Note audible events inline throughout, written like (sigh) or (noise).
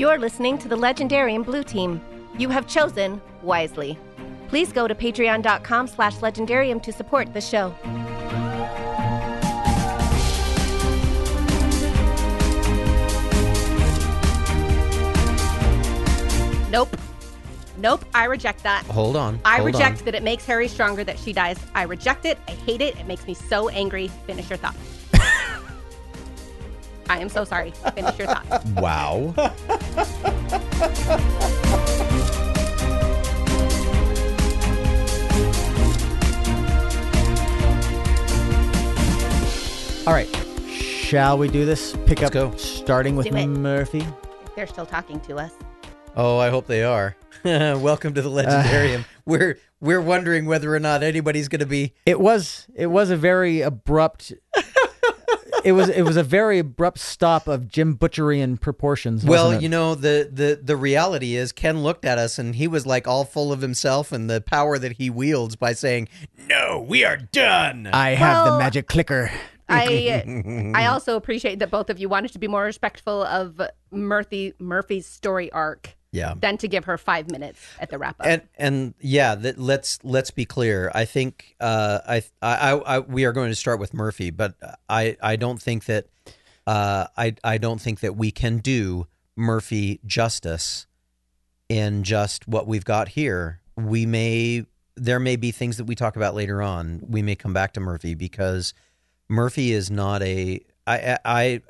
You're listening to the Legendarium Blue Team. You have chosen wisely. Please go to patreon.com slash legendarium to support the show. Nope. Nope, I reject that. Hold on. I hold reject on. that it makes Harry stronger that she dies. I reject it. I hate it. It makes me so angry. Finish your thought. I am so sorry. Finish your thought. (laughs) Wow. All right. Shall we do this? Pick Let's up go. starting with Do it. Murphy. They're still talking to us. Oh, I hope they are. (laughs) Welcome to the Legendarium. Uh, we're we're wondering whether or not anybody's going to be. It was it was a very abrupt it was it was a very abrupt stop of Jim Butcherian proportions. Well, wasn't it? you know, the the the reality is Kenn looked at us and he was like all full of himself and the power that he wields by saying, "No, we are done." I have the magic clicker. I (laughs) I also appreciate that both of you wanted to be more respectful of Murphy Murphy's story arc yeah. than to give her five minutes at the wrap up. And and yeah, that, let's let's be clear. I think uh, I, I I we are going to start with Murphy, but I I don't think that uh, I I don't think that we can do Murphy justice in just what we've got here. We may there may be things that we talk about later on. We may come back to Murphy because Murphy is not a I I, I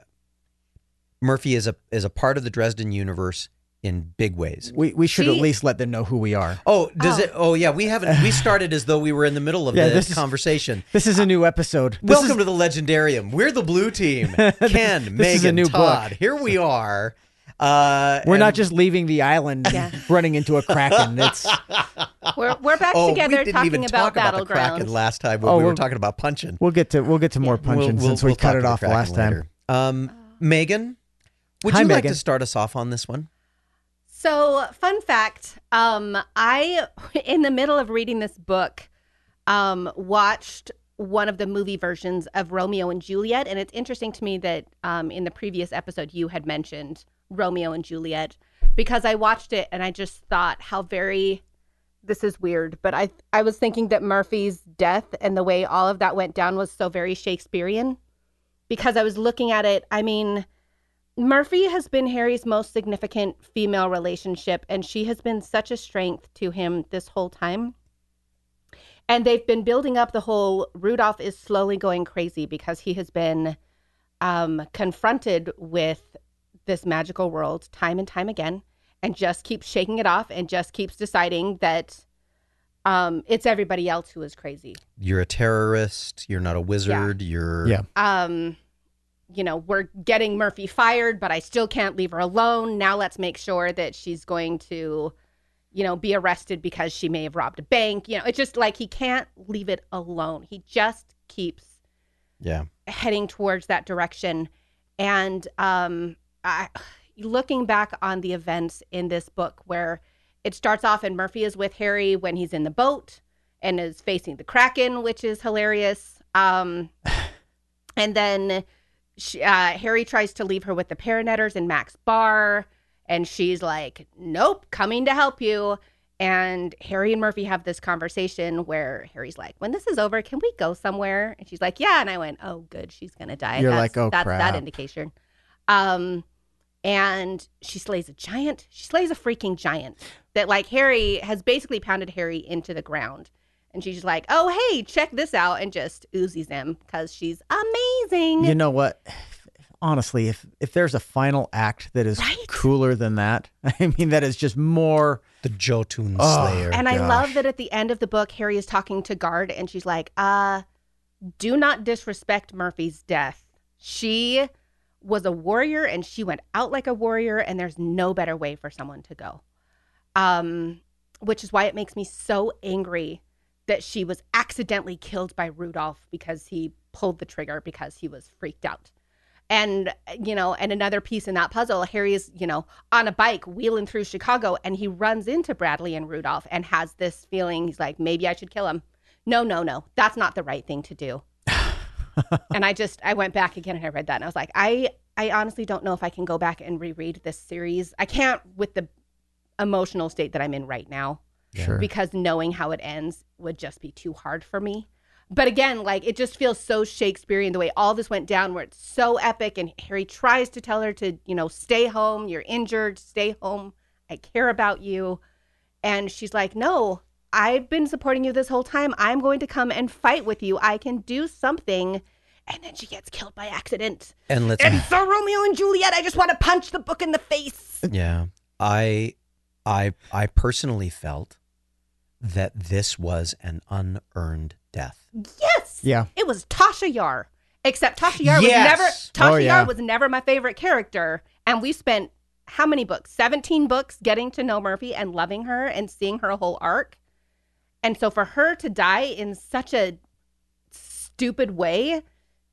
Murphy is a is a part of the Dresden universe in big ways. We we should at least let them know who we are. Oh, does Oh. it? Oh, yeah. We haven't. We started as though we were in the middle of Yeah, the this is- conversation. This is a new episode. This Welcome is- to the Legendarium. We're the blue team. Kenn, (laughs) Megan, this is a new Todd. book. Here we are. Uh, We're not just leaving the island Yeah. (laughs) running into a kraken. It's (laughs) we're we're back Oh, together we didn't talking even about talk about the Kraken battlegrounds. last time when Oh, we were we're- talking about punching. we'll get to we'll get to more punching We'll- since we'll- we we'll cut it off Kraken last time. Um, Megan, would Hi, you like to start us off on this one? So, fun fact, um, I (laughs) in the middle of reading this book, um, watched one of the movie versions of Romeo and Juliet, and it's interesting to me that um, in the previous episode you had mentioned Romeo and Juliet because I watched it and I just thought how very this is weird, but I I was thinking that Murphy's death and the way all of that went down was so very Shakespearean because I was looking at it. I mean, Murphy has been Harry's most significant female relationship, and she has been such a strength to him this whole time. And they've been building up the whole Rudolph is slowly going crazy because he has been um, confronted with this magical world time and time again and just keeps shaking it off and just keeps deciding that um, it's everybody else who is crazy. You're a terrorist. You're not a wizard. You're Yeah. um, you know, we're getting Murphy fired, but I still can't leave her alone. Now let's make sure that she's going to, you know, be arrested because she may have robbed a bank. You know, it's just like he can't leave it alone. He just keeps yeah. heading towards that direction. And um, I, looking back on the events in this book, where it starts off and Murphy is with Harry when he's in the boat and is facing the Kraken, which is hilarious. Um, (laughs) and then she, uh, Harry tries to leave her with the Paranetters in Mac's bar, and she's like, "Nope, coming to help you." And Harry and Murphy have this conversation where Harry's like, "When this is over, can we go somewhere?" And she's like, "Yeah." And I went, "Oh, good, she's gonna die." You're That's- like, "Oh, that's crap." that indication." Um, and she slays a giant. She slays a freaking giant that like Harry has basically pounded Harry into the ground. And she's like, "Oh, hey, check this out," and just oozes him because she's amazing. you know what? Honestly, if if there's a final act that is Right? cooler than that, (laughs) I mean that is just more The Jotun Oh. Slayer. and I love that at the end of the book, Harry is talking to Gard, and she's like, "Uh, do not disrespect Murphy's death. She was a warrior, and she went out like a warrior, and there's no better way for someone to go." Um, which is why it makes me so angry that she was accidentally killed by Rudolph because he pulled the trigger because he was freaked out. And you know, and another piece in that puzzle, Harry is, you know, on a bike wheeling through Chicago and he runs into Bradley and Rudolph and has this feeling he's like, maybe I should kill him. No, no, no. That's not the right thing to do. (laughs) and I just I went back again and I read that and I was like, I I honestly don't know if I can go back and reread this series. I can't with the emotional state that I'm in right now Sure. because knowing how it ends would just be too hard for me. But again, like it just feels so Shakespearean the way all this went down, where it's so epic. And Harry tries to tell her to, you know, stay home. You're injured. Stay home. I care about you. And she's like, no, I've been supporting you this whole time. I'm going to come and fight with you. I can do something. And then she gets killed by accident. And let's And so Romeo and Juliet, I just want to punch the book in the face. Yeah. I I I personally felt that this was an unearned death. Yes. Yeah. It was Tasha Yar. Except Tasha Yar Yes! was never oh, Tasha Oh, yeah. Yar was never my favorite character. And we spent how many books? 17 books getting to know Murphy and loving her and seeing her whole arc. And so for her to die in such a stupid way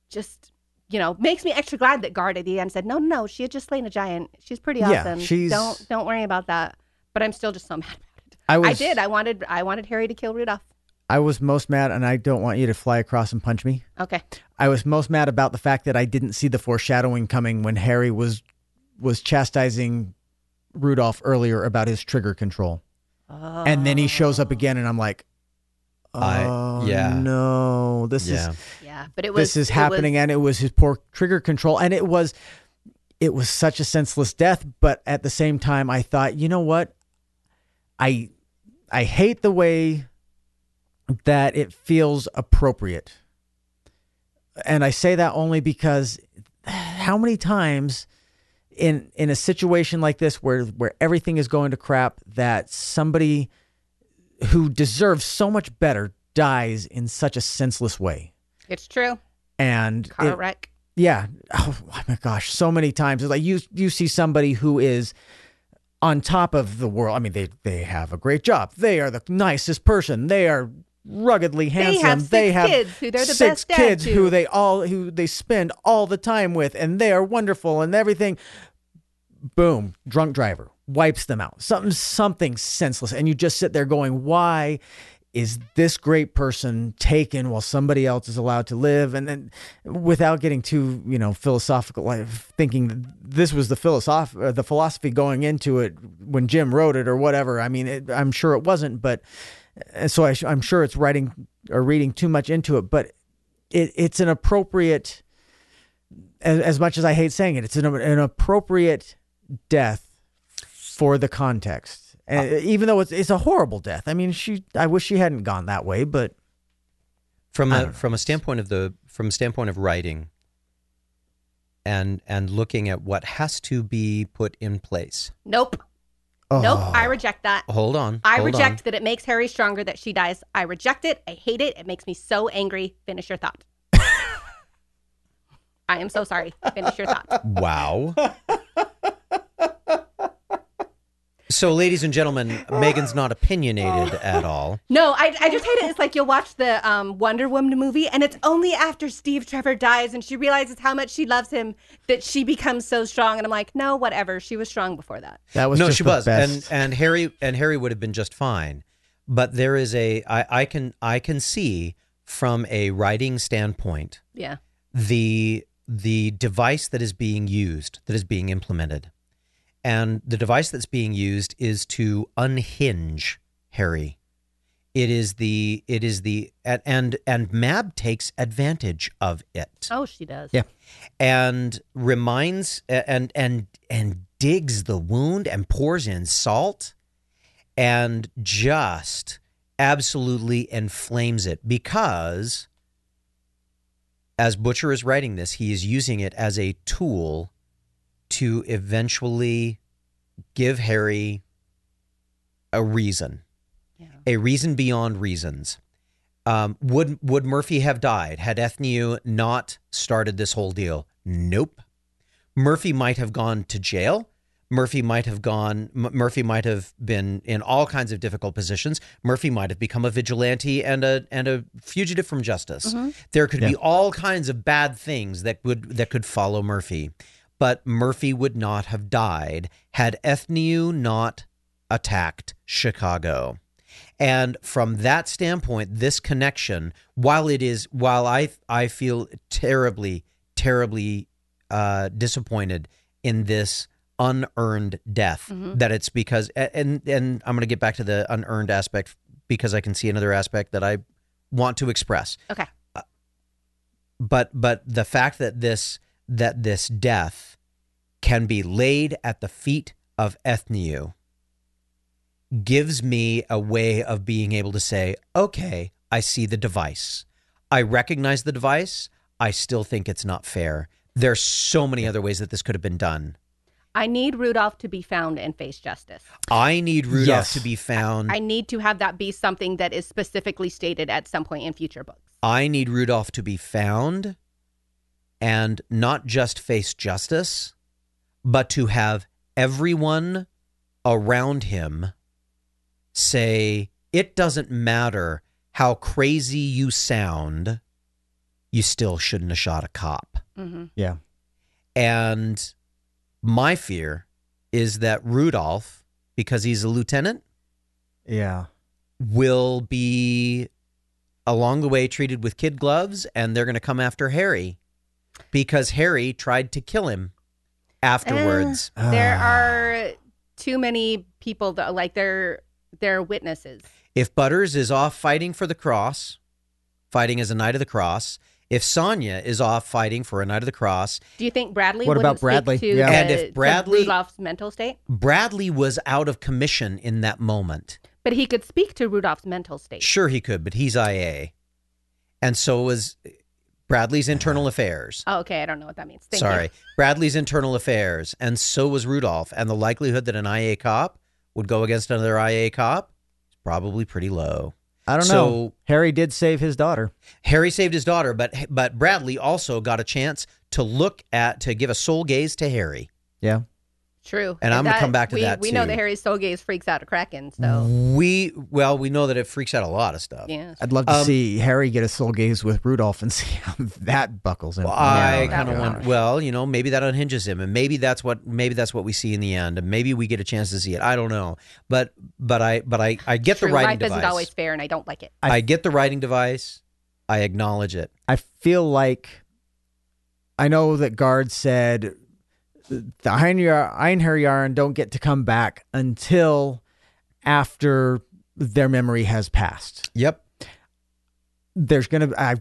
just you know makes me extra glad that Gard at the end said no no she had just slain a giant she's pretty Yeah, awesome she's- don't don't worry about that but i'm still just so mad about it I was i did i wanted i wanted harry to kill rudolph I was most mad, and I don't want you to fly across and punch me. okay I was most mad about the fact that I didn't see the foreshadowing coming when Harry was was chastising Rudolph earlier about his trigger control, and then he shows up again, and I'm like, oh I- yeah. no, this yeah. is yeah but it was this is it happening, was- and it was his poor trigger control, and it was it was such a senseless death. But at the same time, I thought, you know what, I I hate the way that it feels appropriate. And I say that only because how many times in in a situation like this where where everything is going to crap that somebody who deserves so much better dies in such a senseless way. it's true And car it- wreck yeah. Oh my gosh, so many times. It's like you you see somebody who is on top of the world. I mean, they they have a great job. They are the nicest person. They are ruggedly handsome. have six they have kids who they're the six best dad kids who they all who they spend all the time with, and they are wonderful and everything. Boom, drunk driver wipes them out. Something something senseless, and you just sit there going, why? Is this great person taken while somebody else is allowed to live? And then, without getting too, you know, philosophical, like thinking this was the philosoph- uh, the philosophy going into it when Jim wrote it or whatever. I mean, it, I'm sure it wasn't, but and so I, am sure it's writing or reading too much into it. But it, it's an appropriate, as, as much as I hate saying it, it's an, an appropriate death for the context. And even though it's it's a horrible death. I mean, she I wish she hadn't gone that way, but From I a from a standpoint of the from a standpoint of writing and and looking at what has to be put in place. nope oh, nope i reject that Hold on. I hold reject on. that it makes Harry stronger that she dies. I reject it. I hate it. It makes me so angry. Finish your thought. (laughs) I am so sorry. Finish your thought. Wow. (laughs) so, ladies and gentlemen, Megan's not opinionated (laughs) at all. No, I, I just hate it. It's like you'll watch the um, Wonder Woman movie, and it's only after Steve Trevor dies and she realizes how much she loves him that she becomes so strong. And I'm like, no, whatever. She was strong before that. that was no, just she the was, and and Harry and Harry would have been just fine. But there is a I, I can I can see from a writing standpoint Yeah. the the device that is being used that is being implemented and the device that's being used is to unhinge harry it is the it is the and and, and mab takes advantage of it Oh, she does. Yeah. and reminds and and and digs the wound and pours in salt and just absolutely inflames it because as Butcher is writing this, he is using it as a tool to eventually give Harry a reason, Yeah. a reason beyond reasons. Um, would would Murphy have died had Ethniu not started this whole deal? Nope. Murphy might have gone to jail. Murphy might have gone. M- Murphy might have been in all kinds of difficult positions. Murphy might have become a vigilante and a and a fugitive from justice. There could be all kinds of bad things that would that could follow Murphy, but Murphy would not have died had Ethniu not attacked Chicago. And from that standpoint, this connection, while it is, while I I feel terribly, terribly uh, disappointed in this unearned death. That it's because and and I'm going to get back to the unearned aspect because I can see another aspect that I want to express. Okay. But but the fact that this that this death can be laid at the feet of Ethniu gives me a way of being able to say, okay, I see the device. I recognize the device. I still think it's not fair. There's so many other ways that this could have been done. I need Rudolph to be found and face justice. I need Rudolph Yes. to be found. I need to have that be something that is specifically stated at some point in future books. I need Rudolph to be found and not just face justice, but to have everyone around him say, it doesn't matter how crazy you sound, you still shouldn't have shot a cop. hmm Yeah. And my fear is that Rudolph, because he's a lieutenant, Yeah. will be along the way treated with kid gloves and they're going to come after Harry because Harry tried to kill him afterwards. Eh, there Ah. are too many people that like they're they're witnesses. if Butters is off fighting for the cross, fighting as a knight of the cross, if Sonya is off fighting for a knight of the cross, Do you think Bradley? What about Bradley? Speak to Yeah. the, And if Bradley- Rudolph's mental state, Bradley was out of commission in that moment. but he could speak to Rudolph's mental state. Sure, he could, but he's IA. And so was Bradley's internal affairs. Oh, okay, I don't know what that means. Thank Sorry, You. Bradley's internal affairs, and so was Rudolph. And the likelihood that an IA cop would go against another IA cop is probably pretty low. I don't So- know. Harry did save his daughter. Harry saved his daughter, but but Bradley also got a chance to look at to give a soul gaze to Harry. Yeah. True. And I'm gonna come back to we, that, We know that Harry's soul gaze freaks out a Kraken, so We well, we know that it freaks out a lot of stuff. yeah. I'd love to Um, see Harry get a soul gaze with Rudolph and (laughs) see how that buckles him. Well, I kind of want. Well, you know, maybe that unhinges him, and maybe that's what maybe that's what we see in the end, and maybe we get a chance to see it. I don't know, but but I but I I get True. the writing Life device. isn't always fair, and I don't like it. I, get the writing device. I acknowledge it. I feel like I know that guard said the Einher- Einherjaren don't get to come back until after their memory has passed. Yep. There's gonna I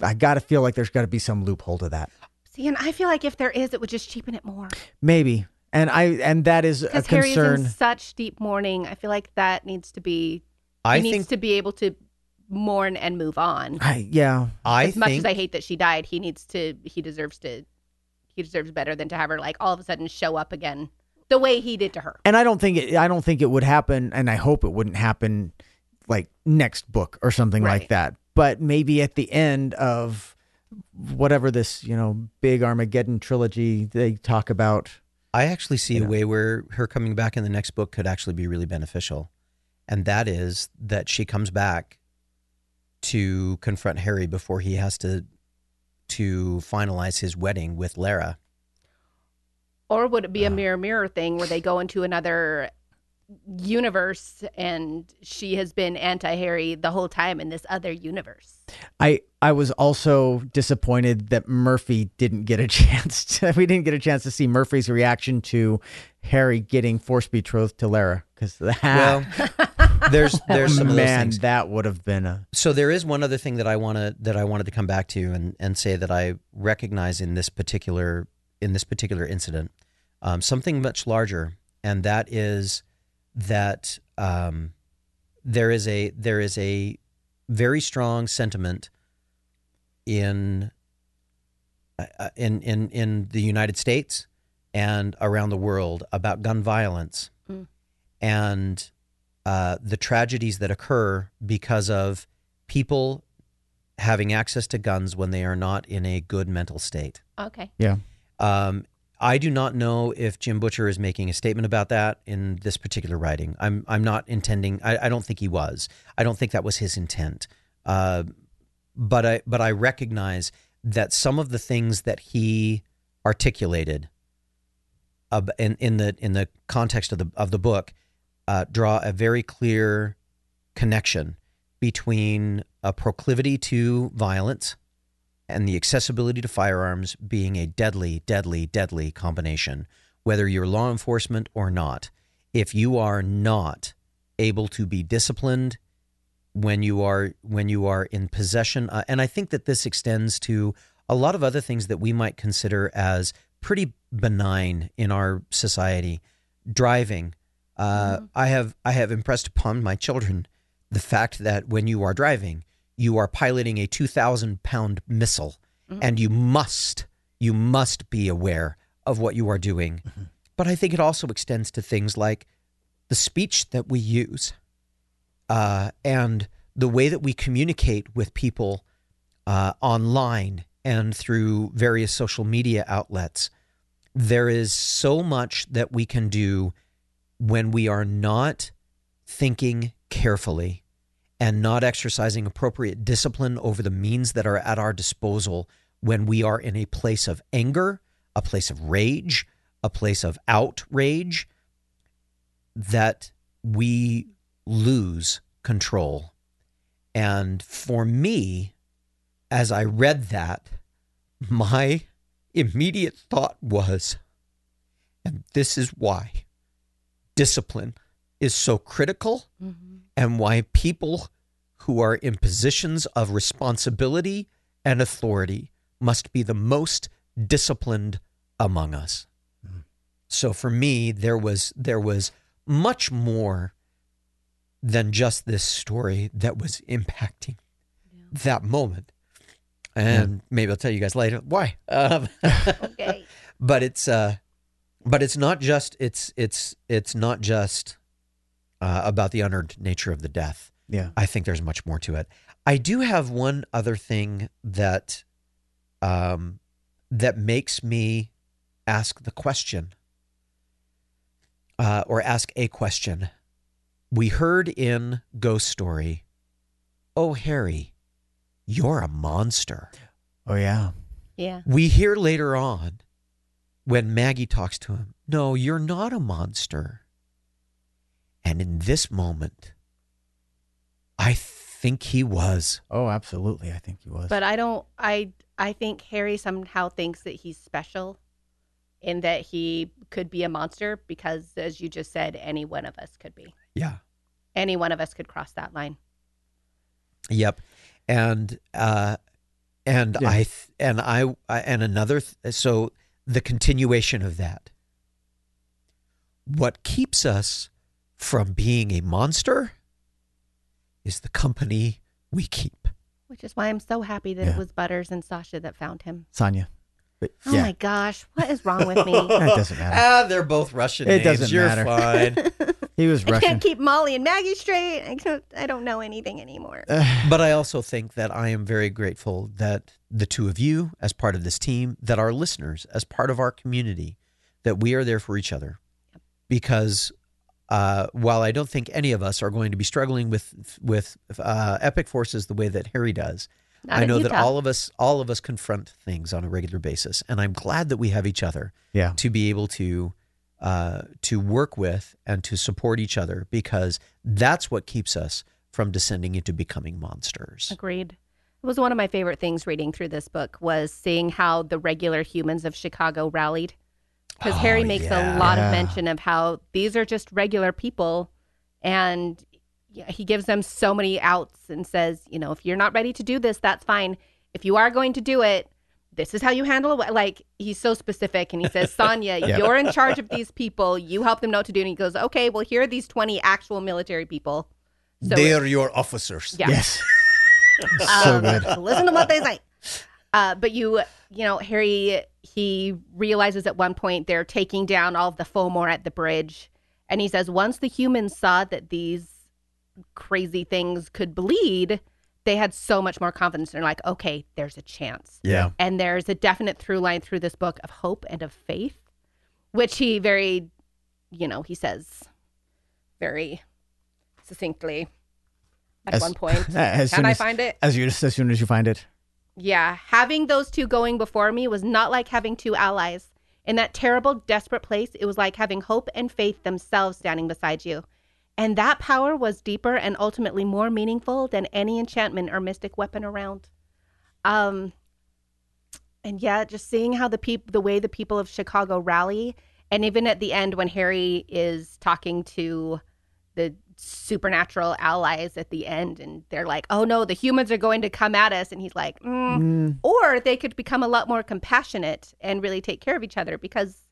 I gotta feel like there's gotta be some loophole to that. See, and I feel like if there is, it would just cheapen it more. Maybe. And I and that is a Because Harry is concern. in such deep mourning. I feel like that needs to be. I he needs think to be able to mourn and move on. I, yeah. I as much think as I hate that she died, he needs to. He deserves to. He deserves better than to have her like all of a sudden show up again the way he did to her. And I don't think it I don't think it would happen and I hope it wouldn't happen like next book or something like that. But maybe at the end of whatever this, you know, big Armageddon trilogy they talk about. I actually see You a know. way where her coming back in the next book could actually be really beneficial, and that is that she comes back to confront Harry before he has to to finalize his wedding with Lara. Or would it be a Uh. mirror mirror thing where they go into another universe and she has been anti Harry the whole time in this other universe? I I was also disappointed that Murphy didn't get a (laughs) chance to, we didn't get a chance to see Murphy's reaction to Harry getting force betrothed to Lara cuz Well, (laughs) there's there's some of those man things. that would have been a So there is one other thing that I want to that I wanted to come back to and and say that I recognize in this particular in this particular incident um, something much larger, and that is that um, there is a there is a very strong sentiment in uh, in in in the United States and around the world about gun violence Mm. and uh, the tragedies that occur because of people having access to guns when they are not in a good mental state. Okay. yeah. Um, I do not know if Jim Butcher is making a statement about that in this particular writing. I'm I'm not intending. I, I don't think he was. I don't think that was his intent. Uh, but I but I recognize that some of the things that he articulated uh, in in the in the context of the of the book uh, draw a very clear connection between a proclivity to violence and the accessibility to firearms being a deadly, deadly, deadly combination, whether you're law enforcement or not. If you are not able to be disciplined when you are when you are in possession, uh, and I think that this extends to a lot of other things that we might consider as pretty benign in our society. Driving, uh, I have I have impressed upon my children the fact that when you are driving, you are piloting a two thousand pound missile, and you must you must be aware of what you are doing. But I think it also extends to things like the speech that we use, uh, and the way that we communicate with people uh, online and through various social media outlets. There is so much that we can do when we are not thinking carefully and not exercising appropriate discipline over the means that are at our disposal when we are in a place of anger, a place of rage, a place of outrage, that we lose control. And for me, as I read that, my immediate thought was, and this is why discipline is so critical and why people who are in positions of responsibility and authority must be the most disciplined among us. So for me there was there was much more than just this story that was impacting that moment. And maybe I'll tell you guys later why. Um, Okay. (laughs) but it's uh but it's not just it's it's it's not just uh, about the unearned nature of the death Yeah. i think there's much more to it i do have one other thing that um that makes me ask the question uh, or ask a question we heard in ghost story oh harry you're a monster Oh yeah. Yeah. we hear later on when Maggie talks to him, No, you're not a monster. And in this moment, I think he was. Oh, absolutely. I think he was. But I don't I I think Harry somehow thinks that he's special in that he could be a monster because as you just said any one of us could be. Yeah. Any one of us could cross that line. Yep. And uh and Yeah. I th- and I, I and another th- so the continuation of that. What keeps us from being a monster is the company we keep. Which is why I'm so happy that Yeah. it was Butters and Sasha that found him. Sonya. But Oh yeah. my gosh, what is wrong with me? (laughs) It doesn't matter. Ah, they're both Russian It names. doesn't You're matter. fine. (laughs) He was I Russian. can't keep Molly and Maggie straight. I can't, I don't know anything anymore. (sighs) but I also think that I am very grateful that the two of you, as part of this team, that our listeners, as part of our community, that we are there for each other. Because uh, while I don't think any of us are going to be struggling with with uh, epic forces the way that Harry does, Not I in know that all of us all of us confront things on a regular basis, and I'm glad that we have each other yeah. to be able to uh, to work with and to support each other because that's what keeps us from descending into becoming monsters. Agreed. It was one of my favorite things reading through this book was seeing how the regular humans of Chicago rallied. Because Harry Oh, makes yeah. a lot Yeah. of mention of how these are just regular people, and yeah, he gives them so many outs and says, you know, if you're not ready to do this, that's fine. If you are going to do it, this is how you handle it. Like he's so specific, and he says, (laughs) Sonya, Yep. you're in charge of these people. You help them know what to do. And he goes, okay, well, here are these 20 actual military people. So They're your officers. yeah. Yes. (laughs) so Um, good. (laughs) listen to what they say. Uh, but you, you know, Harry, he realizes at one point they're taking down all of the Fomor at the bridge. And he says, once the humans saw that these crazy things could bleed, they had so much more confidence. They're like, okay, there's a chance. Yeah. And there's a definite through line through this book of hope and of faith, which he very, you know, he says very succinctly at As- one point. (laughs) Can I as- find it? As you as soon as you find it. Yeah, having those two going before me was not like having two allies. In that terrible, desperate place, it was like having hope and faith themselves standing beside you. And that power was deeper and ultimately more meaningful than any enchantment or mystic weapon around. Um, and yeah, just seeing how the people, the way the people of Chicago rally, and even at the end when Harry is talking to the supernatural allies at the end, and they're like, "Oh no, the humans are going to come at us," and he's like, mm. Mm, or they could become a lot more compassionate and really take care of each other because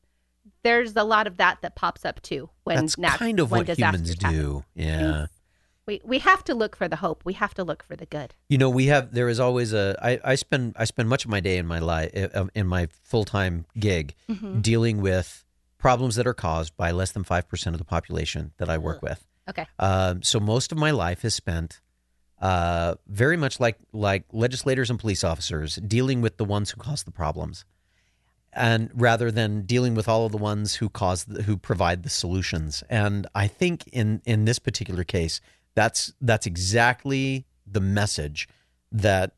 there's a lot of that that pops up too when That's nat- kind of what humans happen. do. Yeah. We we have to look for the hope. We have to look for the good. You know, we have. There is always a. I, I spend. I spend much of my day in my life in my full time gig Mm-hmm. dealing with problems that are caused by less than five percent of the population that I work with. Okay. Um, so most of my life is spent uh, very much like like legislators and police officers dealing with the ones who cause the problems, and rather than dealing with all of the ones who cause the, who provide the solutions. And I think in in this particular case, that's that's exactly the message that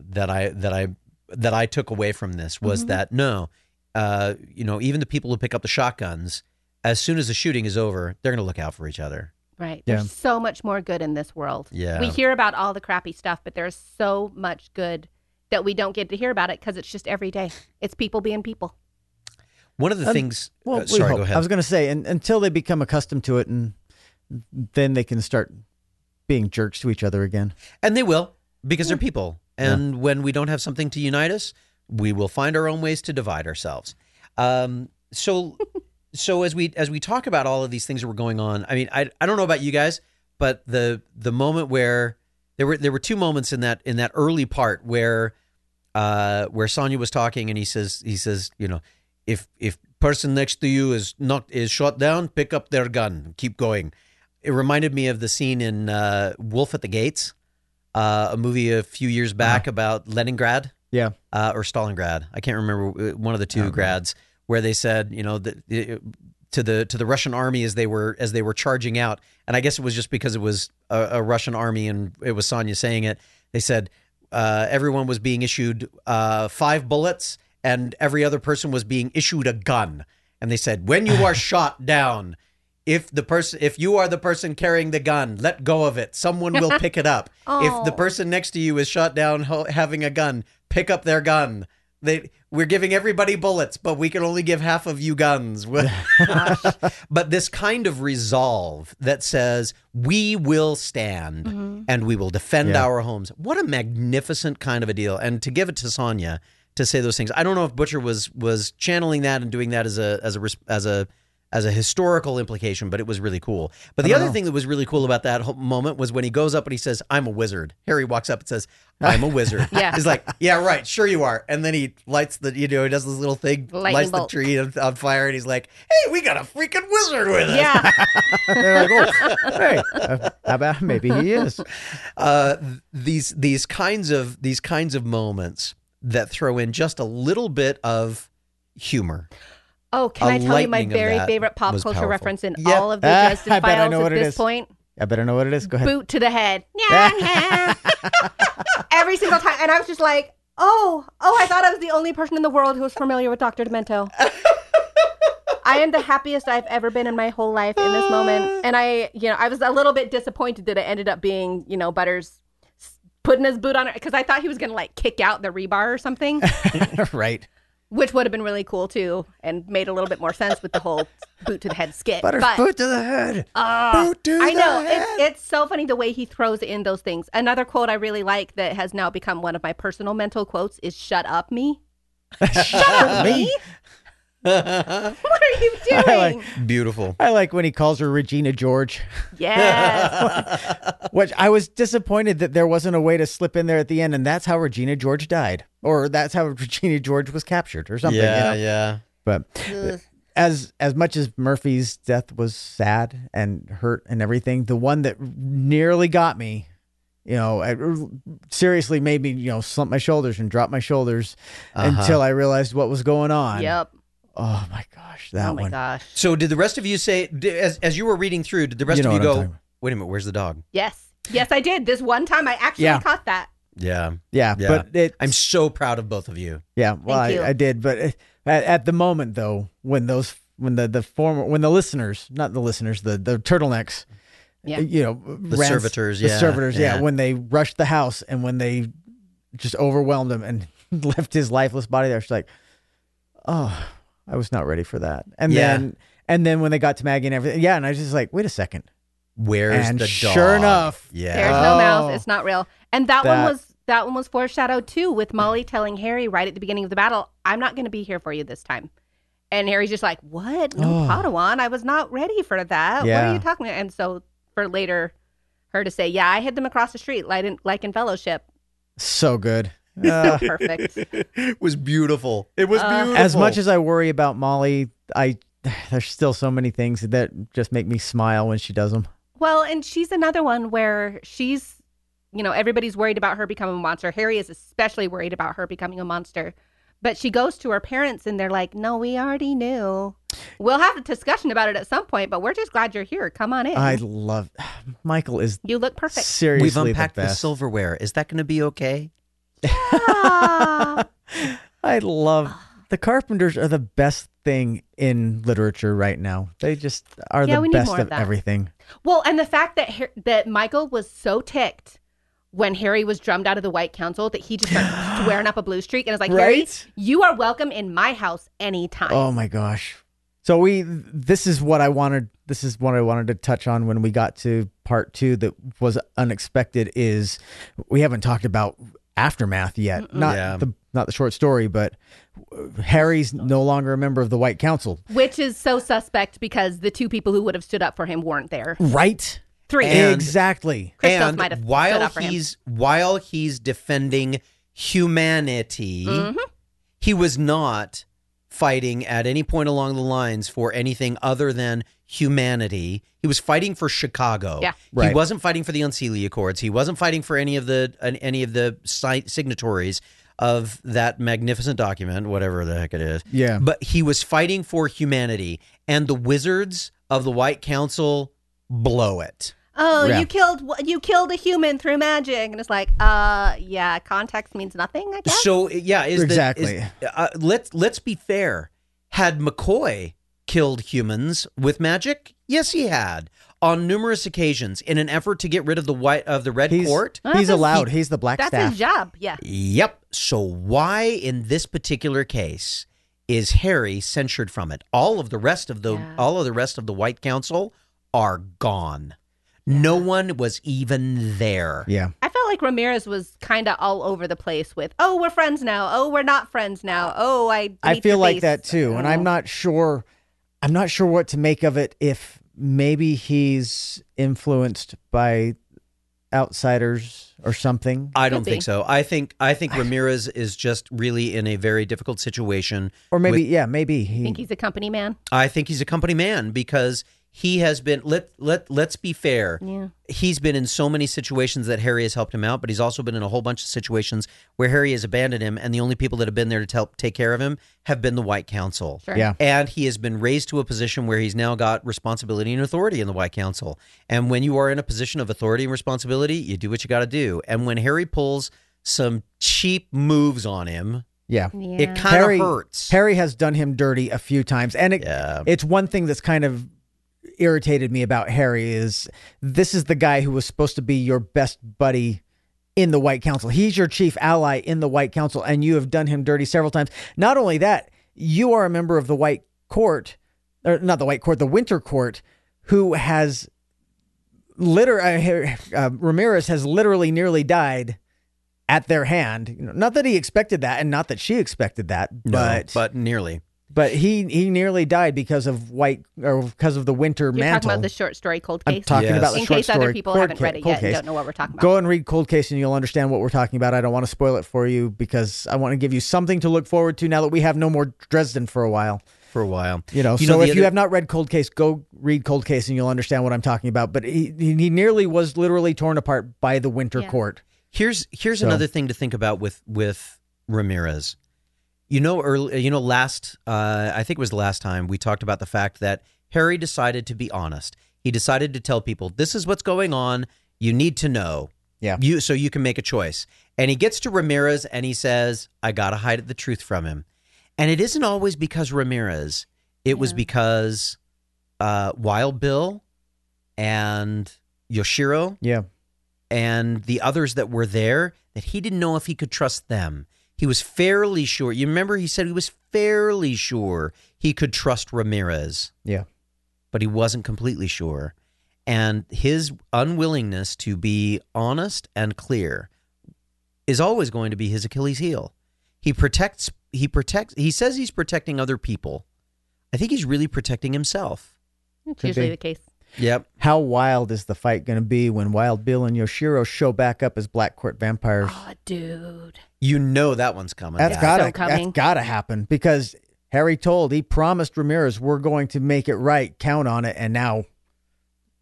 that I that I that I took away from this was that no, uh, you know, even the people who pick up the shotguns, as soon as the shooting is over, they're going to look out for each other. Right. Yeah. There's so much more good in this world. Yeah. We hear about all the crappy stuff, but there's so much good that we don't get to hear about it because it's just every day. It's people being people. One of the Um, things. well, uh, sorry, go ahead. I was going to say, and, until they become accustomed to it, and then they can start being jerks to each other again. And they will, because they're people. And when we don't have something to unite us, we will find our own ways to divide ourselves. Um, so, (laughs) so as we as we talk about all of these things that were going on, I mean, I I don't know about you guys, but the the moment where there were there were two moments in that in that early part where uh, where Sonya was talking and he says he says you know if if person next to you is not is shot down, pick up their gun, keep going. It reminded me of the scene in uh, Wolf at the Gates, uh, a movie a few years back about Leningrad Yeah. uh, or Stalingrad. I can't remember uh, one of the two grads where they said, you know, that it- to the to the Russian army as they were as they were charging out, and I guess it was just because it was a, a Russian army and it was Sonya saying it. They said uh, everyone was being issued uh, five bullets, and every other person was being issued a gun. And they said, when you are (laughs) shot down, if the person if you are the person carrying the gun let go of it someone will (laughs) pick it up if the Oh. person next to you is shot down ho- having a gun pick up their gun they we're giving everybody bullets but we can only give half of you guns. (laughs) But this kind of resolve that says we will stand mm-hmm. and we will defend Yeah. our homes. What a magnificent kind of a deal. And to give it to Sonya to say those things I don't know if Butcher was was channeling that and doing that as a as a res- as a as a historical implication, but it was really cool. But the other know. thing that was really cool about that whole moment was when he goes up and he says, "I'm a wizard." Harry walks up and says, "I'm a (laughs) wizard." Yeah. he's like, "Yeah, right, sure you are." And then he lights the, you know, he does this little thing, Lightning lights bolt. the tree on, on fire, and he's like, "Hey, we got a freaking wizard with us." Yeah. (laughs) (laughs) They're like, oh, hey, uh, how about maybe he is. uh, these these kinds of these kinds of moments that throw in just a little bit of humor. Oh, can I tell you my very favorite pop culture powerful. reference in Yep. all of the Ah, Dresden I Files know at what this is. point? I better know what it is. Go ahead. Boot to the head. (laughs) Yeah, yeah. Every single time. And I was just like, oh, oh, I thought I was the only person in the world who was familiar with Dr. Demento. I am the happiest I've ever been in my whole life in this moment. And I, you know, I was a little bit disappointed that it ended up being, you know, Butters putting his boot on it because I thought he was going to like kick out the rebar or something, (laughs) right. Which would have been really cool too and made a little bit more sense with the whole (laughs) boot to the head skit. Butter but, boot to the head. Ah, Boot to I the know it's so funny the way he throws in those things. Another quote I really like that has now become one of my personal mental quotes is "Shut up, me." (laughs) Shut up, me. What are you doing? (laughs) I like- Beautiful. I like when he calls her Regina George, yes. (laughs) which I was disappointed that there wasn't a way to slip in there at the end, and that's how Regina George died, or that's how (laughs) Regina George was captured, or something. you yeah, know? yeah. But Ugh. as as much as Murphy's death was sad and hurt and everything, the one that nearly got me, you know, it seriously made me, you know, slump my shoulders and drop my shoulders Uh-huh. until I realized what was going on. yep. Oh my gosh, that Oh my one. gosh. So, did the rest of you say, as, as you were reading through, did the rest You know of you what I'm go, about. wait a minute, where's the dog? Yes. Yes, I did. This one time I actually Yeah. caught that. Yeah. Yeah, Yeah. but it. I'm so proud of both of you. yeah, well, I, Thank you. I did, but it, at, at the moment though, when those when the the former when the listeners, not the listeners, the the turtlenecks, Yeah. you know, The servitors, the yeah, servitors, yeah. yeah. when they rushed the house and when they just overwhelmed him and (laughs) left his lifeless body there. She's like, oh, I was not ready for that. And Yeah. then and then when they got to Maggie and everything, yeah, and I was just like, wait a second. Where's And the dog? sure enough, yeah. There's no Oh. mouse. It's not real. And that, one was that one was foreshadowed too, with Molly telling Harry right at the beginning of the battle, "I'm not going to be here for you this time." And Harry's just like, "What? No, Oh. Padawan. I was not ready for that. What are you talking about?" And so for later, her to say, "Yeah, I hid them across the street, like in, like in Fellowship." So good. So Uh, (laughs) perfect. it was beautiful. It was Uh, beautiful. as much as I worry about Molly, I (sighs) there's still so many things that just make me smile when she does them. Well, and she's another one where she's, you know, everybody's worried about her becoming a monster. Harry is especially worried about her becoming a monster. But she goes to her parents and they're like, no, we already knew. We'll have a discussion about it at some point, but we're just glad you're here. Come on in. I love (sighs) Michael is you look perfect. seriously We've unpacked the the, best. silverware. Is that going to be okay? Ah. (laughs) I love (sighs) the Carpenters are the best thing in literature right now. They just are Yeah, the best of of everything. well, and the fact that that Michael was so ticked when Harry was drummed out of the White Council that he just started (gasps) swearing up a blue streak and was like, Harry, Right? you are welcome in my house anytime. Oh my gosh. So we this is what I wanted this is what I wanted to touch on when we got to part 2 that was unexpected is we haven't talked about aftermath yet. Not Yeah. the not the short story, but Harry's no longer a member of the White Council. Which is so suspect because the two people who would have stood up for him weren't there. Right? Three. And- exactly. Christos and might have stood while up for him. he's while he's defending humanity, Mm-hmm. he was not fighting at any point along the lines for anything other than humanity. He was fighting for Chicago. Yeah. Right. He wasn't fighting for the Unseelie Accords. He wasn't fighting for any of the any of the signatories of that magnificent document, whatever the heck it is. Yeah. But he was fighting for humanity, and the wizards of the White Council blow it. oh, Yeah. you killed you killed a human through magic, and it's like, uh, yeah, context means nothing. I guess. So yeah, is the- Exactly. is- uh, let's let's be fair. Had McCoy killed humans with magic? Yes, he had on numerous occasions in an effort to get rid of the white of the red He's court. Well, he's that's his- allowed. he's the black That's staff. his job. Yeah. Yep. So why in this particular case is Harry censured from it? All of the rest of the Yeah. all of the rest of the White Council are gone. No one was even there. Yeah. I felt like Ramirez was kind of all over the place with, oh, we're friends now. Oh, we're not friends now. Oh, I. I feel like face." that too, and I'm Oh. not sure. I'm not sure what to make of it. If maybe he's influenced by outsiders or something. I don't Could think be. so. I think I think (sighs) Ramirez is just really in a very difficult situation. Or maybe, with- yeah, maybe I he. think he's a company man. I think he's a company man because he has been let let let's be fair. Yeah. He's been in so many situations that Harry has helped him out, but he's also been in a whole bunch of situations where Harry has abandoned him, and the only people that have been there to help take care of him have been the White Council. Sure. Yeah. And he has been raised to a position where he's now got responsibility and authority in the White Council. And when you are in a position of authority and responsibility, you do what you got to do. And when Harry pulls some cheap moves on him, yeah. Yeah. it kind of hurts. Harry has done him dirty a few times, and it, Yeah. it's one thing that's kind of irritated me about Harry is this is the guy who was supposed to be your best buddy in the White Council. He's your chief ally in the White Council, and you have done him dirty several times. Not only that, you are a member of the White Court, or not the White Court, the Winter Court, who has literally uh, Ramirez has literally nearly died at their hand. You know, not that he expected that, and not that she expected that, No, but but nearly. But he he nearly died because of white or because of the winter You're mantle. talking about the short story Cold case. I'm talking Yes. about the in short case other people haven't Ca- read it yet and don't know what we're talking about. Go and read Cold Case and you'll understand what we're talking about. I don't want to spoil it for you because I want to give you something to look forward to now that we have no more Dresden for a while. For a while. You know, You so know, the if you have not read Cold Case, go read Cold Case and you'll understand what I'm talking about. But he, he nearly was literally torn apart by the Winter Yeah. Court. Here's here's So- another thing to think about with with Ramirez. You know, early, you know, last uh, I think it was the last time we talked about the fact that Harry decided to be honest. He decided to tell people this is what's going on. You need to know. Yeah. You so you can make a choice. And he gets to Ramirez and he says, "I gotta hide the truth from him." And it isn't always because Ramirez. It was because uh, Wild Bill and Yoshimo Yeah. and the others that were there that he didn't know if he could trust them. He he was fairly sure. You remember he said he was fairly sure he could trust Ramirez, Yeah. but he wasn't completely sure. And his unwillingness to be honest and clear is always going to be his Achilles heel. He protects he protects he says he's protecting other people. I think he's really protecting himself. It's usually be. the case. Yep. How wild is the fight going to be when Wild Bill and Yoshimo show back up as Black Court vampires? Oh, dude. You know that one's coming. That's It's back. gotta so coming. that's gotta happen because Harry told he promised Ramirez we're going to make it right, count on it, and now,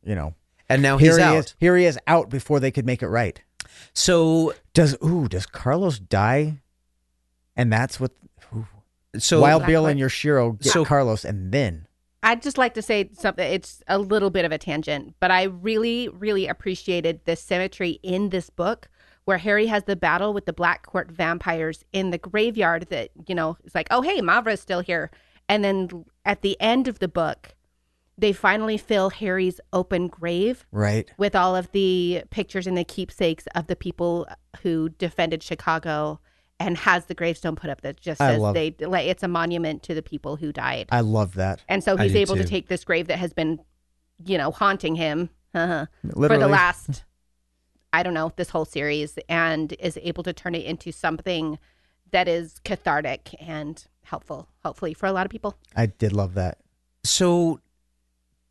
you know, and now here he's he out. is. Here he is out before they could make it right. So Does ooh does Carlos die? And that's what ooh. so Wild Black Bill Court- and Yoshimo get So- Carlos, and then I'd just like to say something. It's a little bit of a tangent, but I really, really appreciated the symmetry in this book where Harry has the battle with the Black Court vampires in the graveyard that, you know, it's like, oh, hey, Mavra's still here. And then at the end of the book, they finally fill Harry's open grave right. with all of the pictures and the keepsakes of the people who defended Chicago and has the gravestone put up that just says love- they like it's a monument to the people who died. I love that. And so he's able to take this grave that has been, you know, haunting him uh-huh, for the last, I don't know, this whole series, and is able to turn it into something that is cathartic and helpful, hopefully, for a lot of people. I did love that. so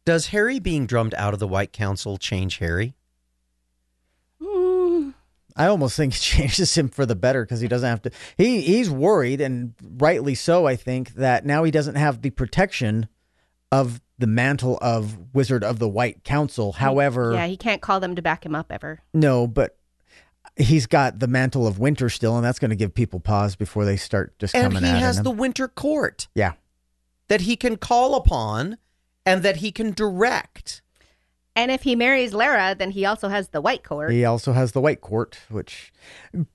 does Harry being drummed out of the White Council change Harry? I almost think (laughs) it changes him for the better because he doesn't have to. He he's worried, and rightly so. I think that now he doesn't have the protection of the mantle of Wizard of the White Council. However, yeah, he can't call them to back him up ever. no, but he's got the mantle of Winter still, and that's going to give people pause before they start just And coming he has him. the Winter Court yeah, that he can call upon and that he can direct. And if he marries Lara, then he also has the White Court. he also has the White Court, which,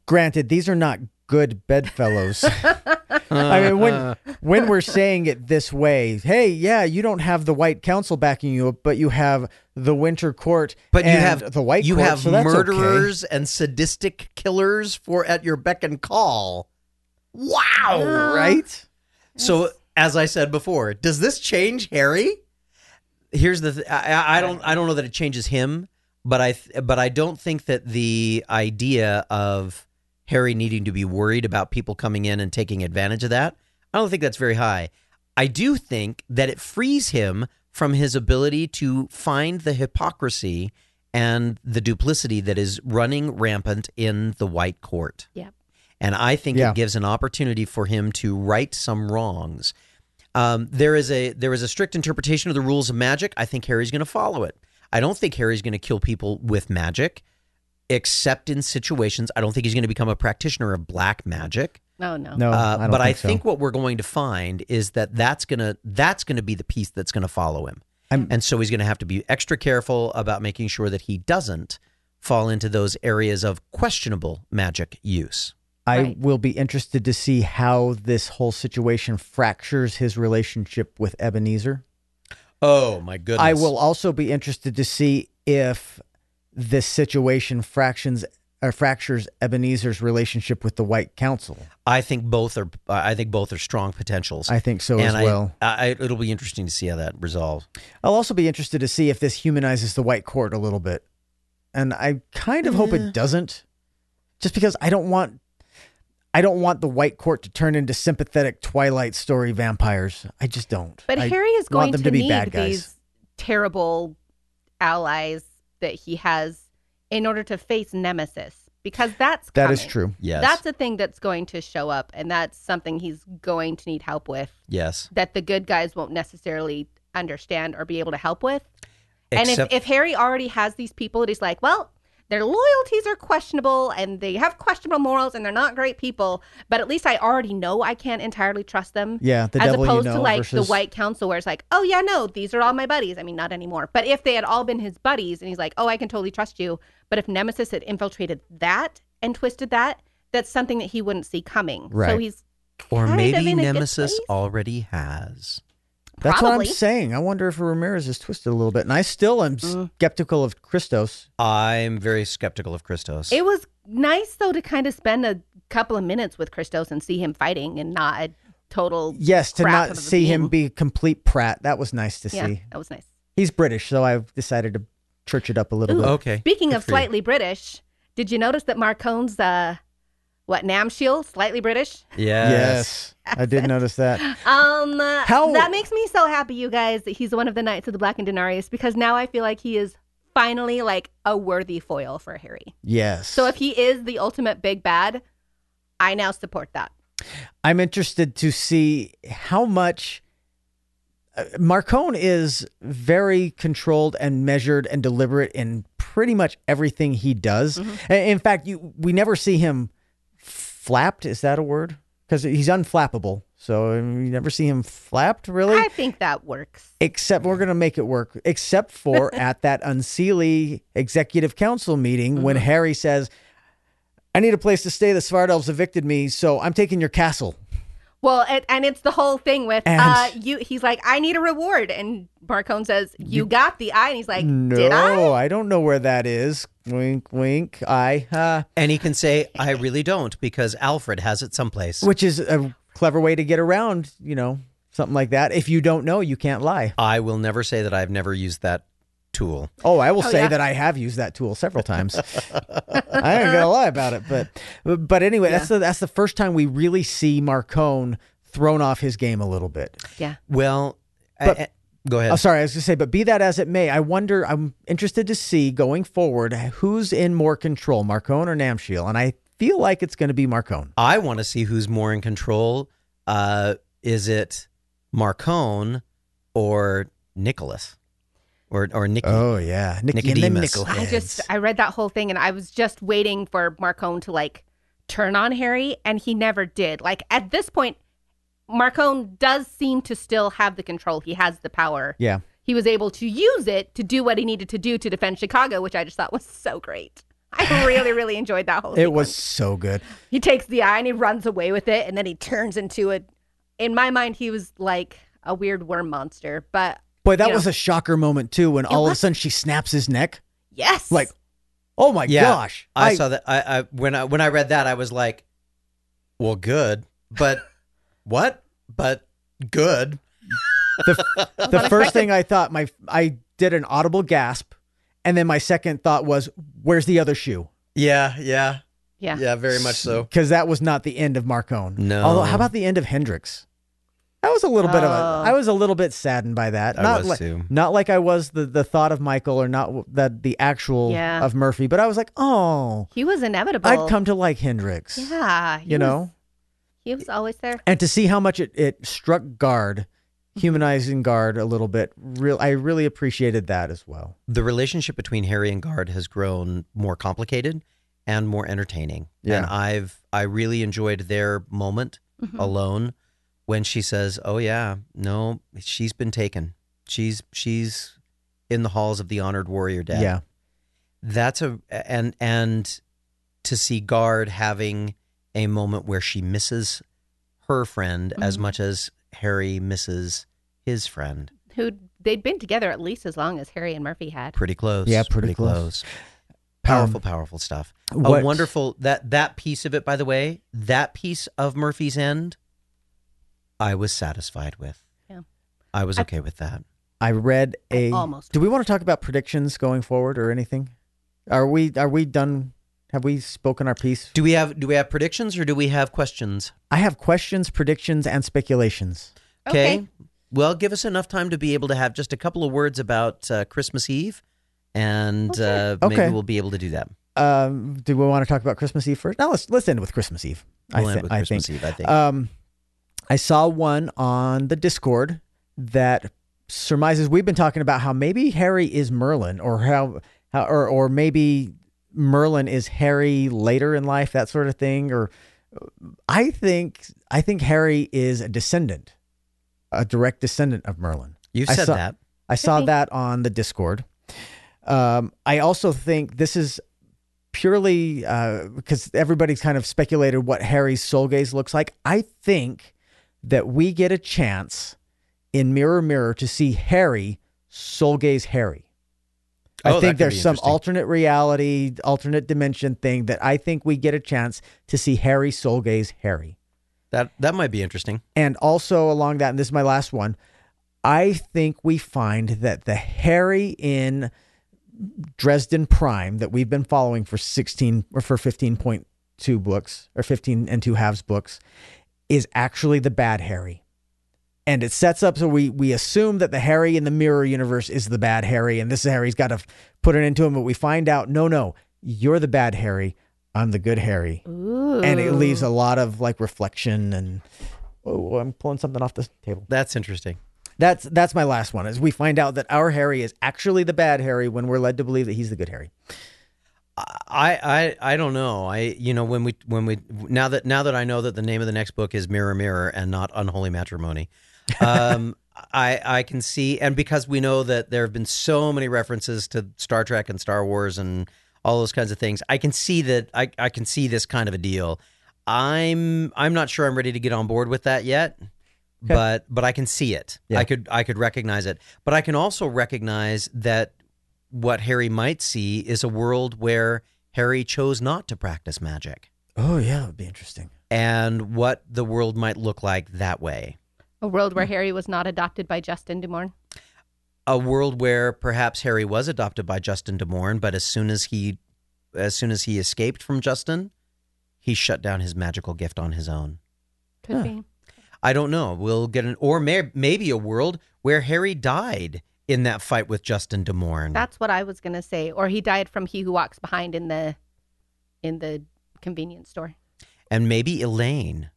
granted, these are not good bedfellows. (laughs) I mean, when when we're saying it this way, hey, yeah, you don't have the White Council backing you up, but you have the Winter Court, But you have the White you Court, have so that's okay. murderers and sadistic killers for at your beck and call. Wow! Uh-huh. right? So, as I said before, does this change Harry? Here's the th- I, I- I don't I don't know that it changes him, but I th- but I don't think that the idea of Harry needing to be worried about people coming in and taking advantage of that, I don't think that's very high. I do think that it frees him from his ability to find the hypocrisy and the duplicity that is running rampant in the White Court. Yeah. And I think Yeah. it gives an opportunity for him to right some wrongs. Um, there is a there is a strict interpretation of the rules of magic. I think Harry's going to follow it. I don't think Harry's going to kill people with magic, except in situations. I don't think he's going to become a practitioner of black magic. Oh, no. No, Uh, I but think I so. think what we're going to find is that that's gonna that's going to be the piece that's going to follow him, I'm- and so he's going to have to be extra careful about making sure that he doesn't fall into those areas of questionable magic use. I Right. will be interested to see how this whole situation fractures his relationship with Ebenezer. Oh my goodness! I will also be interested to see if this situation fractions or fractures Ebenezer's relationship with the White Council. I think both are. I think both are strong potentials. I think so and as I- well. I, it'll be interesting to see how that resolves. I'll also be interested to see if this humanizes the White Court a little bit. And I kind of hope it doesn't. Just because I don't want I don't want the White Court to turn into sympathetic Twilight story vampires. I just don't. But I Harry is going them to, to be need bad guys. these terrible allies that he has in order to face Nemesis because that's That is coming. true. Yes. That's a thing that's going to show up, and that's something he's going to need help with yes. that the good guys won't necessarily understand or be able to help with. and if, if Harry already has these people that he's like, well, their loyalties are questionable and they have questionable morals and they're not great people, but at least I already know I can't entirely trust them. Yeah, the as devil opposed you know to like versus the White Council, where it's like, oh yeah, no, these are all my buddies. I mean, not anymore. But if they had all been his buddies, and he's like, oh, I can totally trust you. But if Nemesis had infiltrated that and twisted that, that's something that he wouldn't see coming. Right. So Right. he's or kind of maybe in a good Nemesis place. already has. That's what I'm saying. I wonder if Ramirez is twisted a little bit. And I still am Mm. skeptical of Cristos. I'm very skeptical of Cristos. It was nice though to kind of spend a couple of minutes with Cristos and see him fighting and not a total Yes, to not of a see him being. be complete prat. That was nice to Yeah, see. that was nice. He's British, so I've decided to church it up a little Ooh. bit. Okay. Speaking Good of for you. slightly British, did you notice that Marcone's uh, what Namshiel slightly British? Yes. I did notice that. (laughs) Um, How- that makes me so happy, you guys, that he's one of the Knights of the Blackened Denarius because now I feel like he is finally like a worthy foil for Harry. Yes. So if he is the ultimate big bad, I now support that. I'm interested to see how much uh, Marcone is very controlled and measured and deliberate in pretty much everything he does. Mm-hmm. In fact, you we never see him flapped. Is that a word? Because he's unflappable. So you never see him flapped, really. I think that works. except we're going to make it work except for (laughs) at that unseelie executive council meeting when Mm-hmm. harry says i need a place to stay the Svartalves evicted me so i'm taking your castle Well, it, and it's the whole thing with And- uh, you. He's like, I need a reward, and Marcone says, "You got the eye," and he's like, no "Did I?" don't know where that is wink wink i uh, And he can say, I really don't, because Alfred has it someplace. which is a clever way to get around you know something like that if you don't know you can't lie I will never say that I've never used that tool. Oh, I will Oh, say yeah. that I have used that tool several times. (laughs) I ain't gonna lie about it, but but anyway, that's the that's the first time we really see Marcone thrown off his game a little bit. Yeah. Well, But- I- I- go ahead. Oh, sorry, I was gonna say, but be that as it may, I wonder. I'm interested to see going forward who's in more control, Marcone or Namshiel, and I feel like it's going to be Marcone. I want to see who's more in control. Uh, is it Marcone or Nicholas? Or, or Nicky? Oh yeah, Nicky and Nicodemus. Nickelheads. I just I read that whole thing and I was just waiting for Marcone to like turn on Harry and he never did. Like at this point Marcone does seem to still have the control. He has the power. yeah. He was able to use it to do what he needed to do to defend Chicago, which I just thought was so great. I really (laughs) really enjoyed that whole It was so good. He takes the eye and he runs away with it and then he turns into a in my mind he was like a weird worm monster, but Boy, that you was know. a shocker moment too when all of a sudden she snaps his neck. yes. Like, oh my Yeah, gosh! I, saw that. I, I when I when I read that, I was like, "Well, good, but (laughs) what? But good." the, (laughs) the first thing I thought my I did an audible gasp, and then my second thought was, "Where's the other shoe?" Yeah, yeah, yeah. yeah. Very much so. Because that was not the end of Marcone. No. Although, how about the end of Hendrix? That was a little bit of Oh. a. I was a little bit saddened by that. I not was like, too. Not like I was the the thought of Michael or not that the actual Yeah. of Murphy, but I was like, oh, He was inevitable. I'd come to like Hendrix. Yeah. he You was- know, he was always there. and to see how much it, it struck Gard humanizing Gard a little bit real i really appreciated that as well The relationship between Harry and Gard has grown more complicated and more entertaining. Yeah. And I've I really enjoyed their moment Mm-hmm. alone when she says, "Oh yeah, no, she's been taken. She's she's in the halls of the honored warrior dead." yeah that's a and and to see Gard having a moment where she misses her friend as Mhm. much as harry misses his friend Who they'd been together at least as long as Harry and Murphy had. pretty close Yeah, pretty close. powerful Um, powerful stuff what- a wonderful that that piece of it by the way that piece of murphy's end i was satisfied with. Yeah. i was I- okay with that. I read a almost do we want to talk about predictions going forward or anything? Are we are we done? Have we spoken our piece? Do we have do we have predictions or do we have questions? I have questions predictions and speculations. Okay. Well, give us enough time to be able to have just a couple of words about uh, Christmas Eve, and uh, maybe Okay. we'll be able to do that. um do we want to talk about christmas eve first? Now let's let's end with christmas eve We'll I, end with I Christmas think. Eve, I think. Um, I saw one on the Discord that surmises we've been talking about how maybe Harry is Merlin, or how, how or or maybe Merlin is Harry later in life, that sort of thing. Or I think I think Harry is a descendant, a direct descendant of Merlin. you I said saw- that. I saw that on the Discord. Um, I also think this is purely because everybody's kind of speculated what Harry's soul gaze looks like. I think that we get a chance in Mirror Mirror to see Harry soul gaze Harry. I Oh, that think there's some alternate reality, alternate dimension thing that I think we get a chance to see Harry soul gaze Harry. That that might be interesting. And also along that, and this is my last one, I think we find that the Harry in Dresden Prime that we've been following for 16 or for 15.2 books or 15 and two halves books is actually the bad Harry. And it sets up so we we assume that the Harry in the mirror universe is the bad Harry, and this is Harry's got to f- put it into him. But we find out, no, no, you're the bad Harry. I'm the good Harry Ooh. and it leaves a lot of like reflection and oh i'm pulling something off the table That's interesting. that's that's my last one is we find out that our harry is actually the bad harry when we're led to believe that he's the good harry I, I I don't know. I you know when we when we now that now that I know that the name of the next book is Mirror Mirror and not Unholy Matrimony, um, (laughs) I I can see and because we know that there have been so many references to Star Trek and Star Wars and all those kinds of things, I can see that I I can see this kind of a deal. I'm I'm not sure I'm ready to get on board with that yet. But but I can see it. Yeah. I could I could recognize it. But I can also recognize that what Harry might see is a world where Harry chose not to practice magic oh yeah that would be interesting and what the world might look like that way. a world where Harry was not adopted by Justin DuMorne. A world where perhaps Harry was adopted by Justin DuMorne, but as soon as he as soon as he escaped from Justin, he shut down his magical gift on his own. Could Huh. be. I don't know. We'll get an or may, maybe a world where Harry died in that fight with Justin DuMorne. That's what I was gonna say. Or he died from He Who Walks Behind in the in the convenience store. and maybe Elaine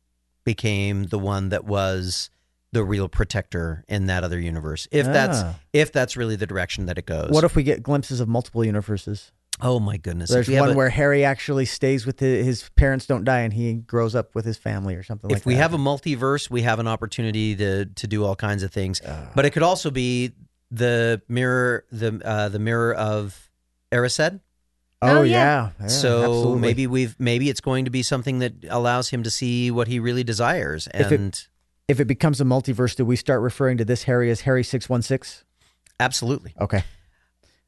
became the one that was the real protector in that other universe. If that's Ah. if that's really the direction that it goes. what if we get glimpses of multiple universes oh my goodness! there's if we have one a, where harry actually stays with his, his parents don't die and he grows up with his family or something like if we that have a multiverse, we have an opportunity to to do all kinds of things. but it could also be the mirror the uh, the mirror of Erised. oh, Oh, yeah, yeah. Yeah, so absolutely. maybe we've maybe it's going to be something that allows him to see what he really desires If it- and if it becomes a multiverse do we start referring to this harry as harry 616 absolutely okay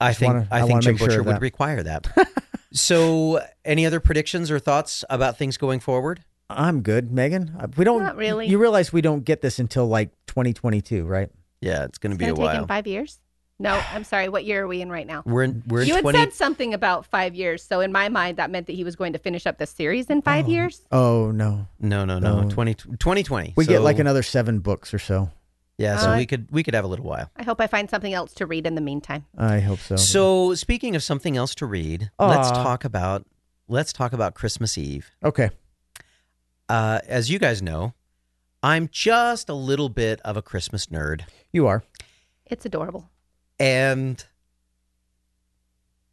I Just think wanna- I I think Jim make sure Butcher would require that. (laughs) so, any other predictions or thoughts about things going forward? I'm good, Megan. Uh, We don't Not really. You realize we don't get this until like 2022, right? Yeah, it's going to be a gonna while. five years. No, I'm sorry. What year are we in right now? We're in we're in you had twenty. said something about five years, so in my mind that meant that he was going to finish up the series in five Oh. years. Oh no, no, no, no. No. 20, 2020. we get like another seven books or so. yeah. So Uh, we could we could have a little while. I hope I find something else to read in the meantime. I hope so. So, speaking of something else to read, let's talk about let's talk about Christmas Eve. okay, Uh, as you guys know, I'm just a little bit of a Christmas nerd. you are. It's adorable. And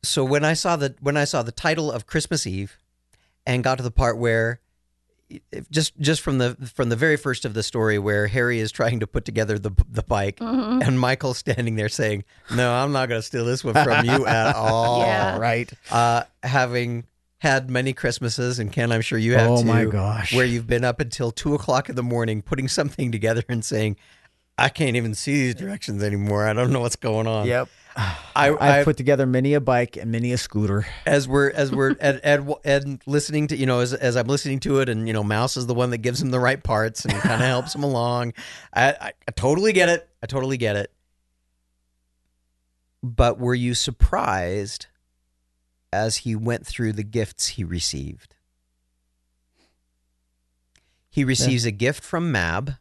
so when I saw the when I saw the title of Christmas Eve and got to the part where just just from the from the very first of the story where Harry is trying to put together the the bike Mhm. and Michael's standing there saying, "No, I'm not going to steal this one from you at (laughs) all." Yeah. right. Uh, having had many Christmases, and Kenn, I'm sure you have Oh too, my gosh. where you've been up until two o'clock in the morning putting (laughs) something together and saying, "I can't even see these directions anymore. I don't know what's going on." Yep. I, I've I put together many a bike and many a scooter. as we're as we're (laughs) and, and, and listening to you know as as I'm listening to it, and you know, Mouse is the one that gives him the right parts and kind of (laughs) helps him along. I, I, I totally get it. I totally get it. But were you surprised as he went through the gifts he received? He receives a gift from Mab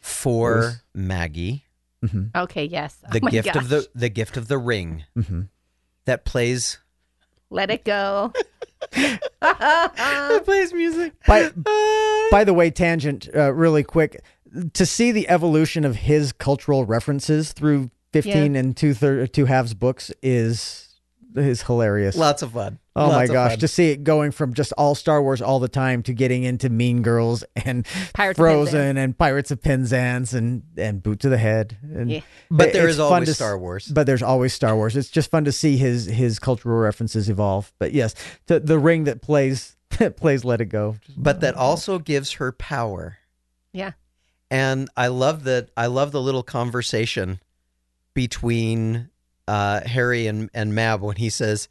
for Was- Maggie, hmm Okay, yes. Oh the my gift of the the gift of the ring hmm that plays Let it go. (laughs) (laughs) that plays music. By (laughs) by the way, tangent, uh, really quick, to see the evolution of his cultural references through 15 and two two third two halves books is is hilarious. Lots of fun. Oh my Lots of gosh! fun. To see it going from just all Star Wars all the time to getting into Mean Girls and (laughs) Pirates of Frozen and Pirates of Penzance and and Boot to the Head. And Yeah. but it- there fun always to Star Wars. But there's always Star Wars. It's just fun to see his his cultural references evolve. But yes, the the ring that plays (laughs) plays Let It Go. But that also gives her power. Yeah. And I love that I love the little conversation between uh, Harry and and Mab when he says,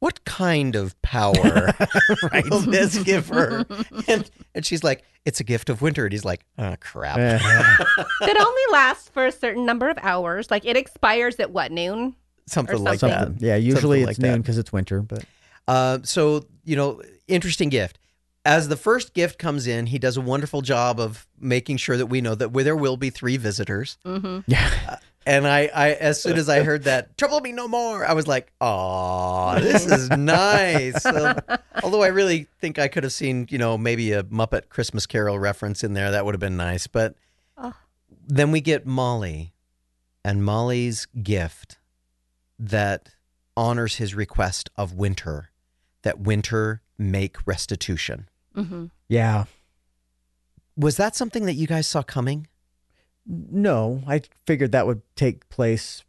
"What kind of power (laughs) will this give her?" And and she's like, "It's a gift of winter." And he's like, "Oh crap." (laughs) That only lasts for a certain number of hours. Like it expires at what noon? Something Or like that. Yeah, usually Something it's like noon because it's winter, but Uh, so you know, interesting gift. As the first gift comes in, he does a wonderful job of making sure that we know that there will be three visitors. Mm-hmm. yeah. And I, I, as soon as I heard that, trouble me no more, I was like, "Oh, this is nice." So, (laughs) although I really think I could have seen, you know, maybe a Muppet Christmas Carol reference in there, that would have been nice. But Oh. then we get Molly, and Molly's gift that honors his request of Winter, that Winter make restitution. Mm-hmm. Yeah. Was that something that you guys saw coming? No, I figured that would take place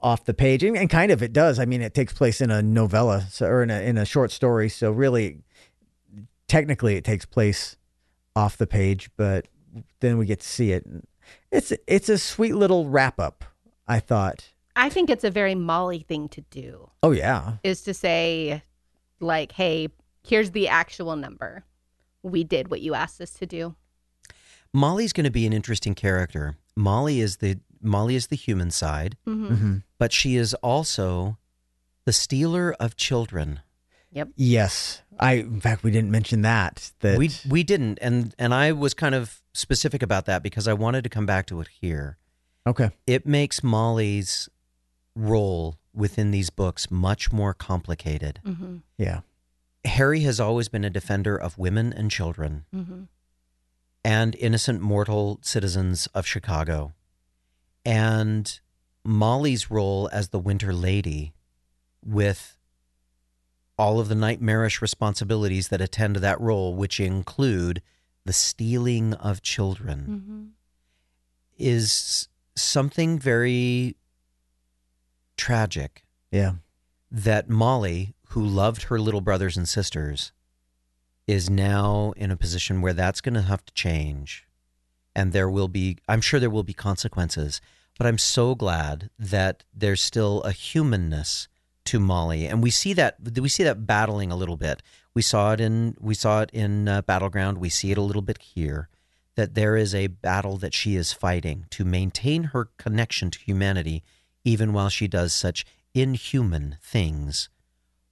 off the page, and, and kind of it does. I mean, it takes place in a novella so, or in a in a short story, so really, technically, it takes place off the page. But then we get to see it. It's it's a sweet little wrap up. I thought. I think it's a very Molly thing to do Oh yeah, is to say, like, hey, here's the actual number. We did what you asked us to do. Molly's going to be an interesting character. Molly is the Molly is the human side, Mm-hmm. hmm but she is also the stealer of children. Yep. yes. I in fact we didn't mention that. That We we didn't, and and I was kind of specific about that because I wanted to come back to it here. okay. It makes Molly's role within these books much more complicated. Mm-hmm. Yeah. Harry has always been a defender of women and children Mm-hmm. And innocent mortal citizens of Chicago. And Molly's role as the Winter Lady, with all of the nightmarish responsibilities that attend that role, which include the stealing of children, Mm-hmm. is something very tragic Yeah. that Molly, who loved her little brothers and sisters, is now in a position where that's going to have to change. And there will be, I'm sure there will be consequences, but I'm so glad that there's still a humanness to Molly. And we see that, we see that battling a little bit. We saw it in, we saw it in uh, Battleground. We see it a little bit here that there is a battle that she is fighting to maintain her connection to humanity, even while she does such inhuman things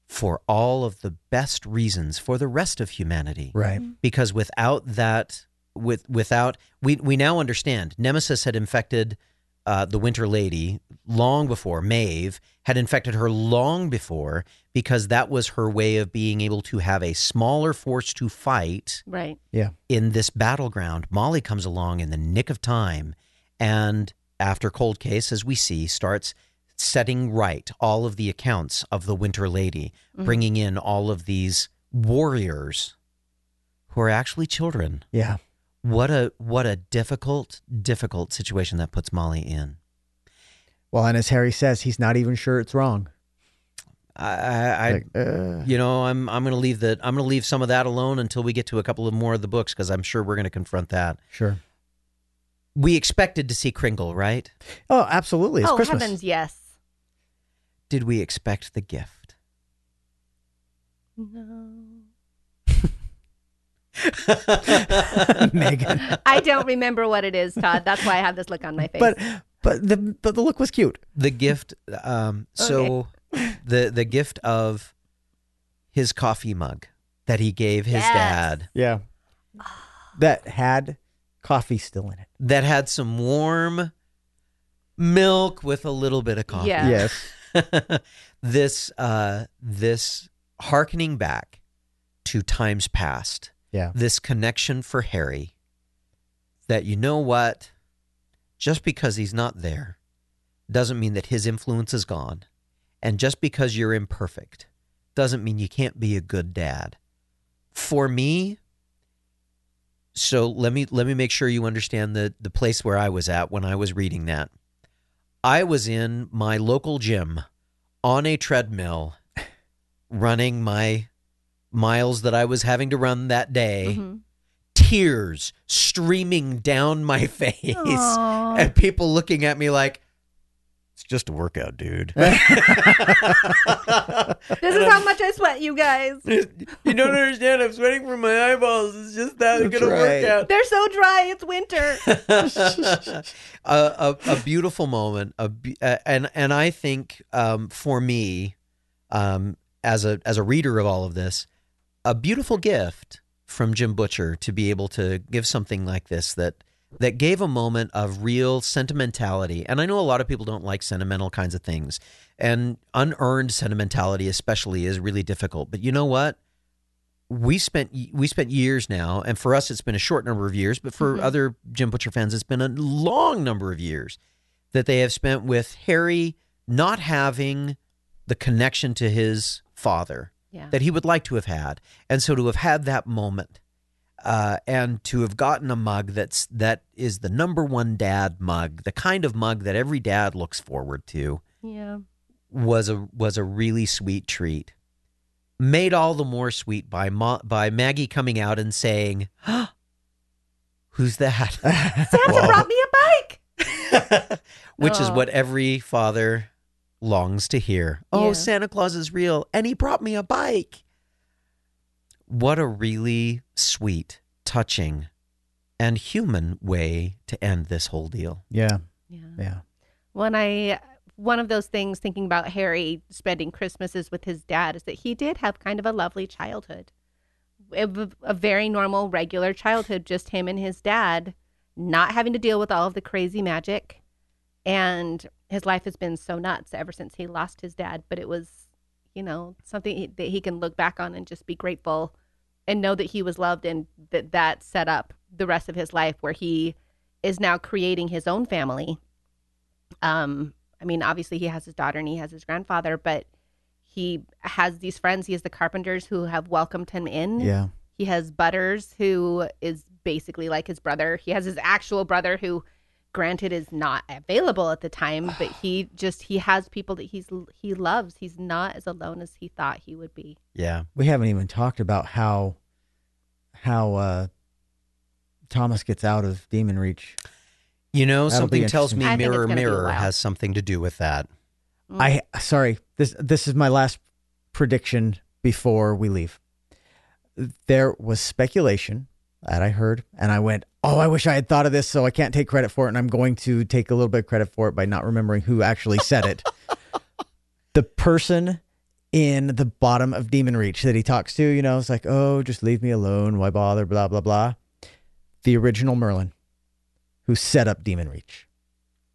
for all of the best reasons for the rest of humanity. Right. Because without that, with without we we now understand Nemesis had infected uh, the Winter Lady long before Maeve had infected her long before because that was her way of being able to have a smaller force to fight Right. Yeah. In this battleground, Molly comes along in the nick of time and after Cold Case, as we see, starts setting right all of the accounts of the Winter Lady, Mm-hmm. bringing in all of these warriors who are actually children. Yeah. What a what a difficult, difficult situation that puts Molly in. Well, and as Harry says, he's not even sure it's wrong. I, I, I Like, uh, you know, I'm I'm going to leave the I'm going to leave some of that alone until we get to a couple of more of the books because I'm sure we're going to confront that. sure. We expected to see Kringle, right? Oh, absolutely. It's oh Christmas. heavens, yes. Did we expect the gift? No. (laughs) Megan. I don't remember what it is, Todd. That's why I have this look on my face. But but the but the look was cute. the gift um so the the gift of his coffee mug that he gave his Yes. dad Yeah. That had coffee still in it. that had some warm milk with a little bit of coffee. Yeah. Yes. (laughs) this uh this harkening back to times past. Yeah. This connection for Harry that you know what just because he's not there doesn't mean that his influence is gone. And just because you're imperfect doesn't mean you can't be a good dad. For me, so let me let me make sure you understand the the place where I was at when I was reading that. I was in my local gym on a treadmill running my miles that I was having to run that day, Mhm. tears streaming down my (laughs) face Aw. and people looking at me like just a workout, dude. (laughs) This is how much I sweat, you guys. you don't understand. I'm sweating from my eyeballs. It's just that That's gonna work out. They're so dry. It's winter. (laughs) a, a, a beautiful moment. A, and and I think um, for me, um, as a as a reader of all of this, a beautiful gift from Jim Butcher to be able to give something like this that that gave a moment of real sentimentality. And I know a lot of people don't like sentimental kinds of things, and unearned sentimentality especially is really difficult. But you know what? we spent we spent years now, and for us it's been a short number of years, but for Mhm. other Jim Butcher fans it's been a long number of years that they have spent with Harry not having the connection to his father Yeah. that he would like to have had, and so to have had that moment, uh, and to have gotten a mug that's that is the number one dad mug, the kind of mug that every dad looks forward to Yeah. was a was a really sweet treat. Made all the more sweet by Ma- by Maggie coming out and saying, "Who's that?" (laughs) Santa Whoa. brought me a bike. (laughs) Which is Oh. what every father longs to hear. Oh, Yeah. Santa Claus is real, and he brought me a bike. What a really sweet, touching, and human way to end this whole deal. Yeah, Yeah. yeah. When I one of those things thinking about Harry spending Christmases with his dad is that he did have kind of a lovely childhood. A, a very normal, regular childhood, just him and his dad, not having to deal with all of the crazy magic. And his life has been so nuts ever since he lost his dad. But it was, you know, something he- that he can look back on and just be grateful and know that he was loved and that that set up the rest of his life where he is now creating his own family. Um i mean obviously he has his daughter and he has his grandfather but he has these friends. He has the carpenters who have welcomed him in. Yeah. he has butters who is basically like his brother. He has his actual brother who granted is not available at the time but he (sighs) just he has people that he's he loves he's not as alone as he thought he would be Yeah. We haven't even talked about how how uh Thomas gets out of Demon Reach. You know, That'll something tells me. I Mirror gonna be a Mirror has something to do with that. Mm. I sorry. This this is my last prediction before we leave. There was speculation that I heard, and I went, "Oh, I wish I had thought of this." So I can't take credit for it, and I'm going to take a little bit of credit for it by not remembering who actually said it. (laughs) the person in the bottom of Demon Reach that he talks to, you know, it's like, "Oh, just leave me alone. Why bother?" Blah blah blah. The original Merlin, who set up Demon Reach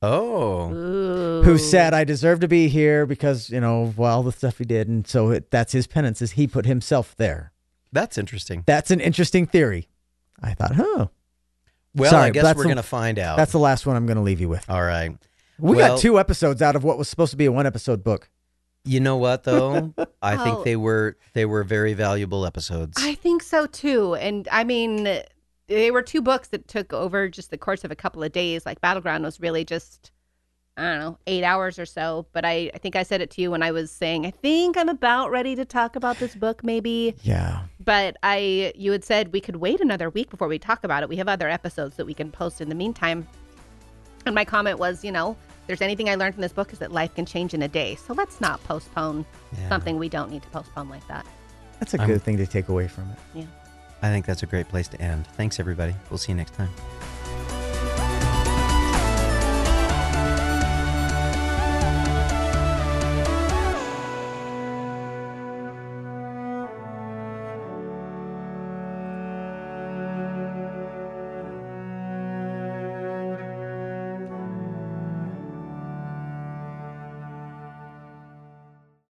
Oh. Ooh. who said I deserve to be here because you know of all the stuff he did, and so it, that's his penance is he put himself there. That's interesting. That's an interesting theory. I thought, huh, Well, Sorry, I guess we're going to find out. that's the last one I'm going to leave you with. All right. We Well- got two episodes out of what was supposed to be a one episode book. You know what though? (laughs) I Oh. think they were they were very valuable episodes. I think so too. And I mean, they were two books that took over just the course of a couple of days. Like Battleground was really just, I don't know, eight hours or so. But I, I think I said it to you when I was saying, I think I'm about ready to talk about this book, maybe. Yeah, But I, you had said we could wait another week before we talk about it. We have other episodes that we can post in the meantime. And my comment was, you know, if there's anything I learned from this book is that life can change in a day. So let's not postpone Yeah. something we don't need to postpone like that. that's a I'm- good thing to take away from it. Yeah. I think that's a great place to end. Thanks everybody. We'll see you next time.